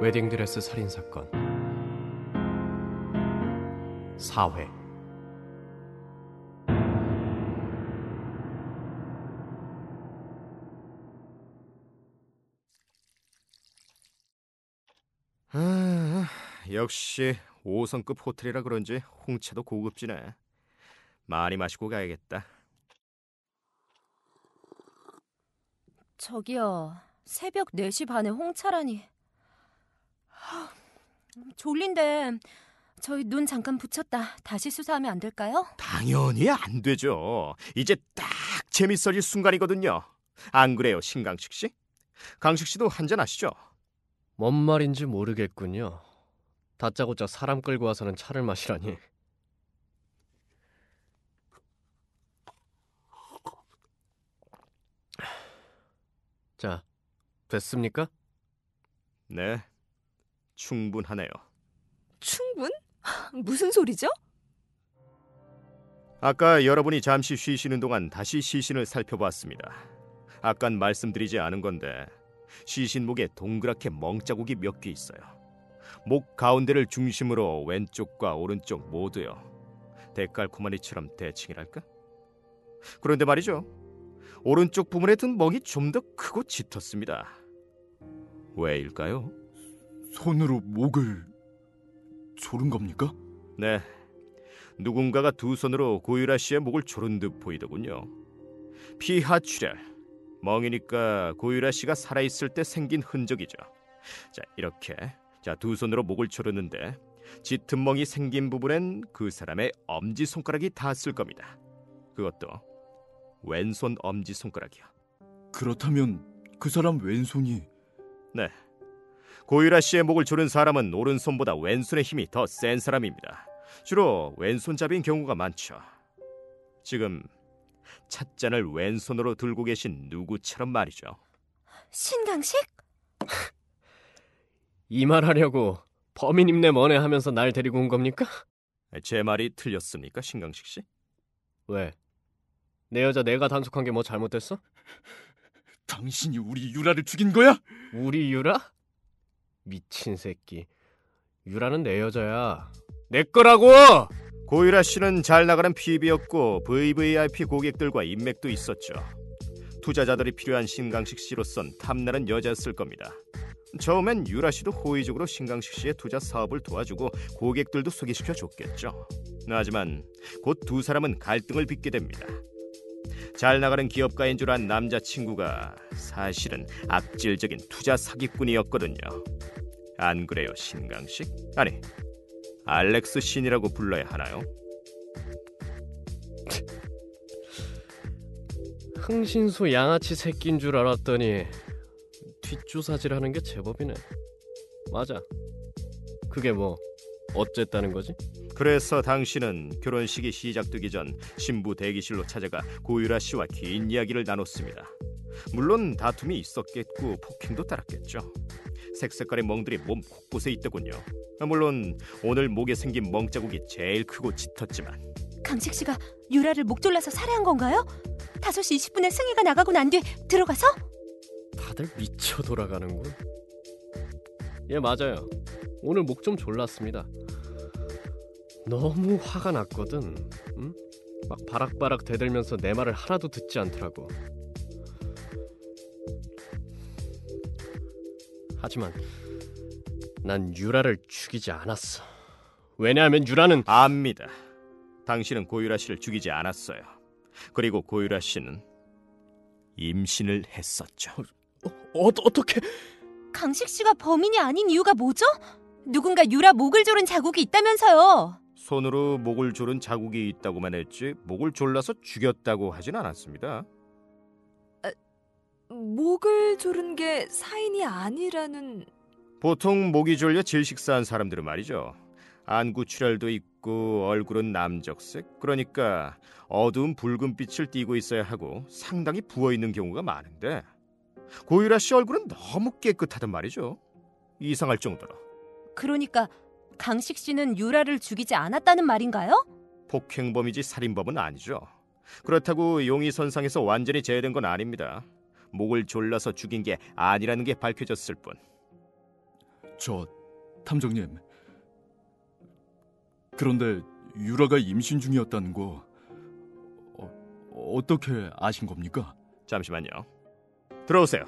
웨딩드레스 살인 사건 4회 아, 역시 5성급 호텔이라 그런지 홍차도 고급지네. 많이 마시고 가야겠다. 저기요, 새벽 4시 반에 홍차라니. 하, 졸린데 저희 눈 잠깐 붙였다 다시 수사하면 안 될까요? 당연히 안 되죠. 이제 딱 재밌어질 순간이거든요. 안 그래요, 신강식 씨? 강식 씨도 한잔 하시죠. 뭔 말인지 모르겠군요. 다짜고짜 사람 끌고 와서는 차를 마시라니. 자, 됐습니까? 네, 충분하네요. 충분? 무슨 소리죠? 아까 여러분이 잠시 쉬시는 동안 다시 시신을 살펴봤습니다. 아깐 말씀드리지 않은 건데 시신 목에 동그랗게 멍자국이 몇 개 있어요. 목 가운데를 중심으로 왼쪽과 오른쪽 모두요. 데칼코마니처럼 대칭이랄까? 그런데 말이죠. 오른쪽 부분에 든 멍이 좀 더 크고 짙었습니다. 왜일까요? 손으로 목을 조른 겁니까? 네. 누군가가 두 손으로 고유라 씨의 목을 조른 듯 보이더군요. 피하 출혈. 멍이니까 고유라 씨가 살아있을 때 생긴 흔적이죠. 자, 이렇게. 자, 두 손으로 목을 조르는데 짙은 멍이 생긴 부분엔 그 사람의 엄지 손가락이 닿았을 겁니다. 그것도 왼손 엄지 손가락이요. 그렇다면 그 사람 왼손이 네. 고유라 씨의 목을 조른 사람은 오른손보다 왼손의 힘이 더 센 사람입니다. 주로 왼손잡이인 경우가 많죠. 지금 찻잔을 왼손으로 들고 계신 누구처럼 말이죠. 신강식? 이 말 하려고 범인임내 뭐네 하면서 날 데리고 온 겁니까? 제 말이 틀렸습니까, 신강식 씨? 왜? 내 여자 내가 단속한 게 뭐 잘못됐어? 당신이 우리 유라를 죽인 거야? 우리 유라? 미친 새끼. 유라는 내 여자야. 내 거라고! 고유라 씨는 잘 나가는 PB였고 VVIP 고객들과 인맥도 있었죠. 투자자들이 필요한 신강식 씨로선 탐나는 여자였을 겁니다. 처음엔 유라 씨도 호의적으로 신강식 씨의 투자 사업을 도와주고 고객들도 소개시켜 줬겠죠. 하지만 곧 두 사람은 갈등을 빚게 됩니다. 잘 나가는 기업가인 줄 안 남자친구가 사실은 악질적인 투자 사기꾼이었거든요. 안 그래요, 신강식? 아니, 알렉스 신이라고 불러야 하나요? 흥신소 양아치 새끼인 줄 알았더니 뒷조사질하는 게 제법이네. 맞아. 그게 뭐 어쨌다는 거지? 그래서 당신은 결혼식이 시작되기 전 신부 대기실로 찾아가 고유라 씨와 긴 이야기를 나눴습니다. 물론 다툼이 있었겠고 폭행도 따랐겠죠. 색색깔의 멍들이 몸 곳곳에 있더군요. 물론 오늘 목에 생긴 멍 자국이 제일 크고 짙었지만 강식 씨가 유라를 목 졸라서 살해한 건가요? 5시 20분에 승희가 나가고 난 뒤에 들어가서? 다들 미쳐 돌아가는군. 예, 맞아요. 오늘 목 좀 졸랐습니다. 너무 화가 났거든. 응? 막 바락바락 대들면서 내 말을 하나도 듣지 않더라고. 하지만 난 유라를 죽이지 않았어. 왜냐하면 유라는 압니다. 당신은 고유라 씨를 죽이지 않았어요. 그리고 고유라 씨는 임신을 했었죠. 어, 어떻게 강식 씨가 범인이 아닌 이유가 뭐죠? 누군가 유라 목을 조른 자국이 있다면서요. 손으로 목을 조른 자국이 있다고만 했지 목을 졸라서 죽였다고 하진 않았습니다. 목을 조른 게 사인이 아니라는 보통 목이 졸려 질식사한 사람들은 말이죠. 안구 출혈도 있고 얼굴은 남적색 그러니까 어두운 붉은 빛을 띠고 있어야 하고 상당히 부어 있는 경우가 많은데 고유라 씨 얼굴은 너무 깨끗하단 말이죠. 이상할 정도로 그러니까 강식 씨는 유라를 죽이지 않았다는 말인가요? 폭행범이지 살인범은 아니죠. 그렇다고 용의 선상에서 완전히 제외된 건 아닙니다. 목을 졸라서 죽인 게 아니라는 게 밝혀졌을 뿐. 저 탐정님. 그런데 유라가 임신 중이었다는 거 어, 어떻게 아신 겁니까? 잠시만요. 들어오세요.